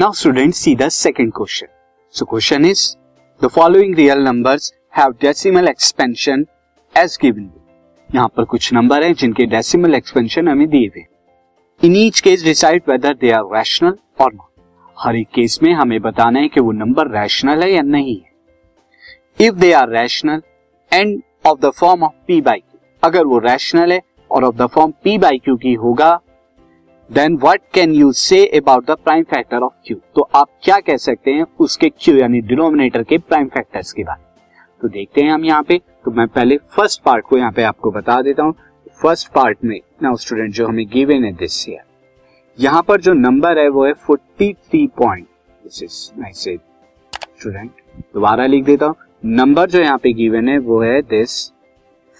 Now student see the second question so question is the following real numbers have decimal expansion as given यहाँ पर कुछ number हैं जिनके decimal expansion हमें दिए हुए in each case decide whether they are rational और not हर एक केस में हमें बताना है कि वो नंबर रैशनल है या नहीं है। If they are rational and of the form of P by Q अगर वो रैशनल है और of the form P by Q की होगा then what can you say about the prime factor of Q तो आप क्या कह सकते हैं उसके क्यू यानी डिनोमिनेटर के प्राइम फैक्टर्स के बारे में? तो देखते हैं हम यहाँ पे। तो मैं पहले फ़र्स्ट पार्ट को यहाँ पे आपको बता देता हूँ। फ़र्स्ट पार्ट में नाउ स्टूडेंट जो हमें गिवन है दिस ईयर यहाँ पर जो नंबर है वो है फोर्टी थ्री पॉइंट स्टूडेंट दोबारा लिख देता हूँ। नंबर जो यहाँ पे गिवन है वो है this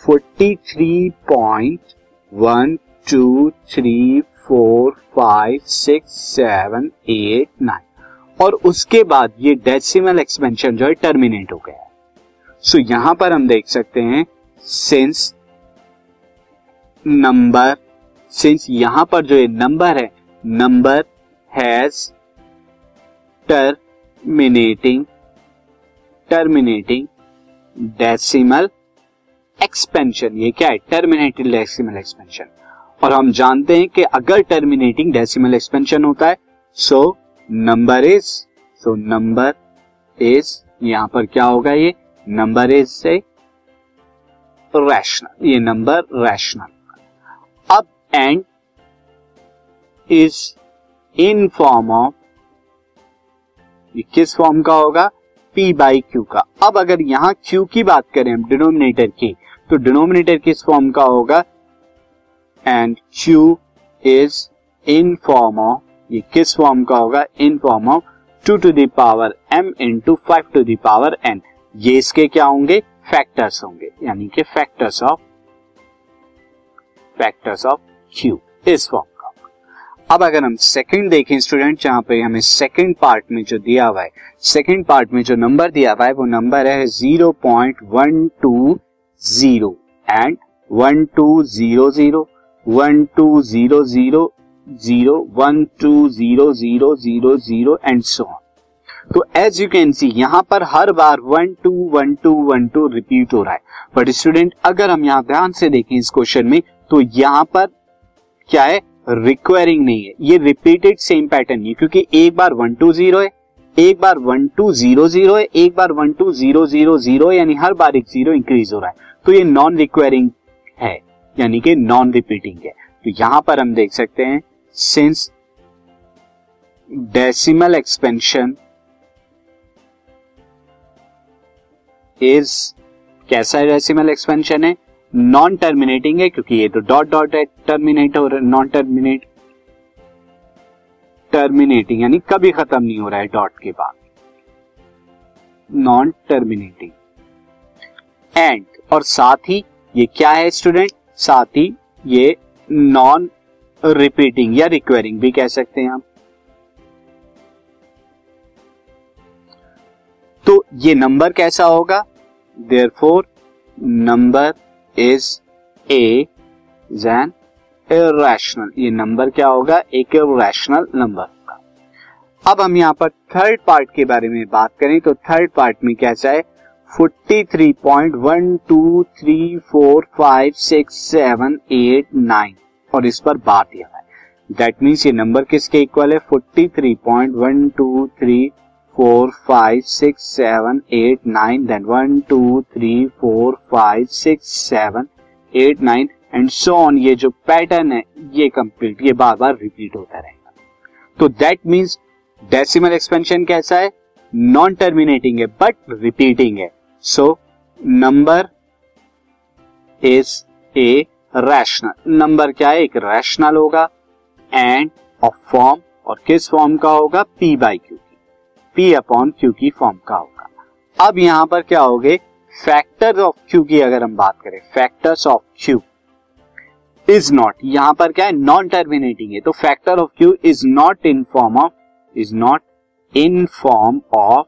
forty three point one two three four five six seven eight nine और उसके बाद ये डेसिमल एक्सपेंशन जो है टर्मिनेट हो गया है। सो so, यहाँ पर हम देख सकते हैं सिंस नंबर सिंस यहाँ पर जो ये नंबर है number has terminating terminating decimal expansion ये क्या है? टर्मिनेटिंग डेसिमल एक्सपेंशन और हम जानते हैं कि अगर टर्मिनेटिंग डेसिमल एक्सपेंशन होता है so number is so number is यहाँ पर क्या होगा ये? नंबर इज़ से रैशनल ये नंबर रैशनल अब and is in form of ये किस फॉर्म का होगा? पी बाई क्यू का. अब अगर यहाँ क्यू की बात करें, हम डिनोमिनेटर की तो डिनोमिनेटर किस फॉर्म का होगा? And Q is in form of ये किस फॉर्म का होगा? In form of two to the power m into five to the power N ये इसके क्या होंगे? फैक्टर्स होंगे. यानी कि factors of factors of Q इस फॉर्म का. अब अगर हम सेकंड देखें स्टूडेंट जहाँ पे हमें सेकंड पार्ट में जो दिया हुआ है सेकंड पार्ट में जो नंबर दिया हुआ है, वो नंबर है zero point one two zero and one two zero zero one two zero zero zero one two zero zero zero zero and so on तो एज यू कैन सी यहाँ पर हर बार one two one two one two repeat हो रहा है। But student अगर हम यहाँ ध्यान से देखें इस क्वेश्चन में तो यहाँ पर क्या है? रिक्वायरिंग नहीं है। ये रिपीटेड सेम पैटर्न नहीं क्योंकि एक बार वन टू ज़ीरो है, एक बार वन टू ज़ीरो ज़ीरो है, एक बार one two zero zero zero यानी हर बार एक ज़ीरो इंक्रीज हो रहा है। तो ये नॉन रिक्वायरिंग है। यानी कि नॉन रिपीटिंग है। तो यहाँ पर हम देख सकते हैं सिंस डेसिमल एक्सपेंशन इज़ कैसा डेसिमल एक्सपेंशन है? नॉन टर्मिनेटिंग है, क्योंकि ये तो डॉट डॉट है टर्मिनेट हो रहा है नॉन टर्मिनेट टर्मिनेटिंग यानी कभी खत्म नहीं हो रहा है डॉट के बाद। नॉन टर्मिनेटिंग एंड और साथ ही ये क्या है स्टूडेंट साथ ही ये नॉन रिपीटिंग या रिक्वायरिंग भी कह सकते हैं हम तो ये नंबर कैसा होगा? Therefore number is a an rational ये नंबर क्या होगा? एक रैशनल नंबर होगा। अब हम यहाँ पर थर्ड पार्ट के बारे में बात करें तो थर्ड पार्ट में कैसा है? Forty three point one two three four five six seven eight nine और इस पर बात दिया है। दैट मीन्स ये नंबर किसके इक्वल है? Forty three point one two three four five six seven eight nine then one two three four five six seven eight nine and so on ये जो पैटर्न है, ये कंप्लीट ये बार बार repeat होता रहेगा। तो दैट मीन्स डेसिमल एक्सपेंशन कैसा है? नॉन टर्मिनेटिंग है बट रिपीटिंग है। So number is a rational number क्या है? एक रैशनल होगा एंड ऑफ़ फॉर्म और किस फॉर्म का होगा? पी बाई क्यू की। पी अपॉन क्यू की फॉर्म का होगा। अब यहाँ पर क्या हो गए फैक्टर्स ऑफ़ क्यू की अगर हम बात करें factors of Q is not यहाँ पर क्या है? नॉन टर्मिनेटिंग है। तो factor of Q is not in form of is not in form of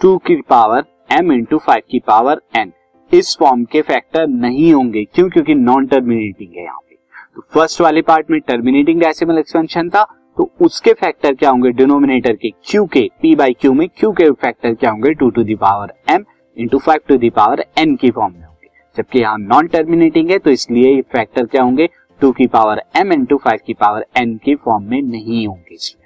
two की पावर एम इंटू फाइव की पावर एन इस फॉर्म के फैक्टर नहीं होंगे। क्यों? क्योंकि नॉन टर्मिनेटिंग है यहाँ पे। तो फ़र्स्ट वाले पार्ट में टर्मिनेटिंग डेसिमल एक्सपेंशन था तो उसके फैक्टर क्या होंगे? डिनोमिनेटर के क्यू के पी बाई क्यू में क्यू के फैक्टर क्या होंगे? Two to the power M into five to the power N की फॉर्म में होंगे। जबकि यहाँ नॉन टर्मिनेटिंग है तो इसलिए फैक्टर क्या होंगे? टू की पावर एम इंटू फाइव की पावर एन की फॉर्म में नहीं होंगे इसमें।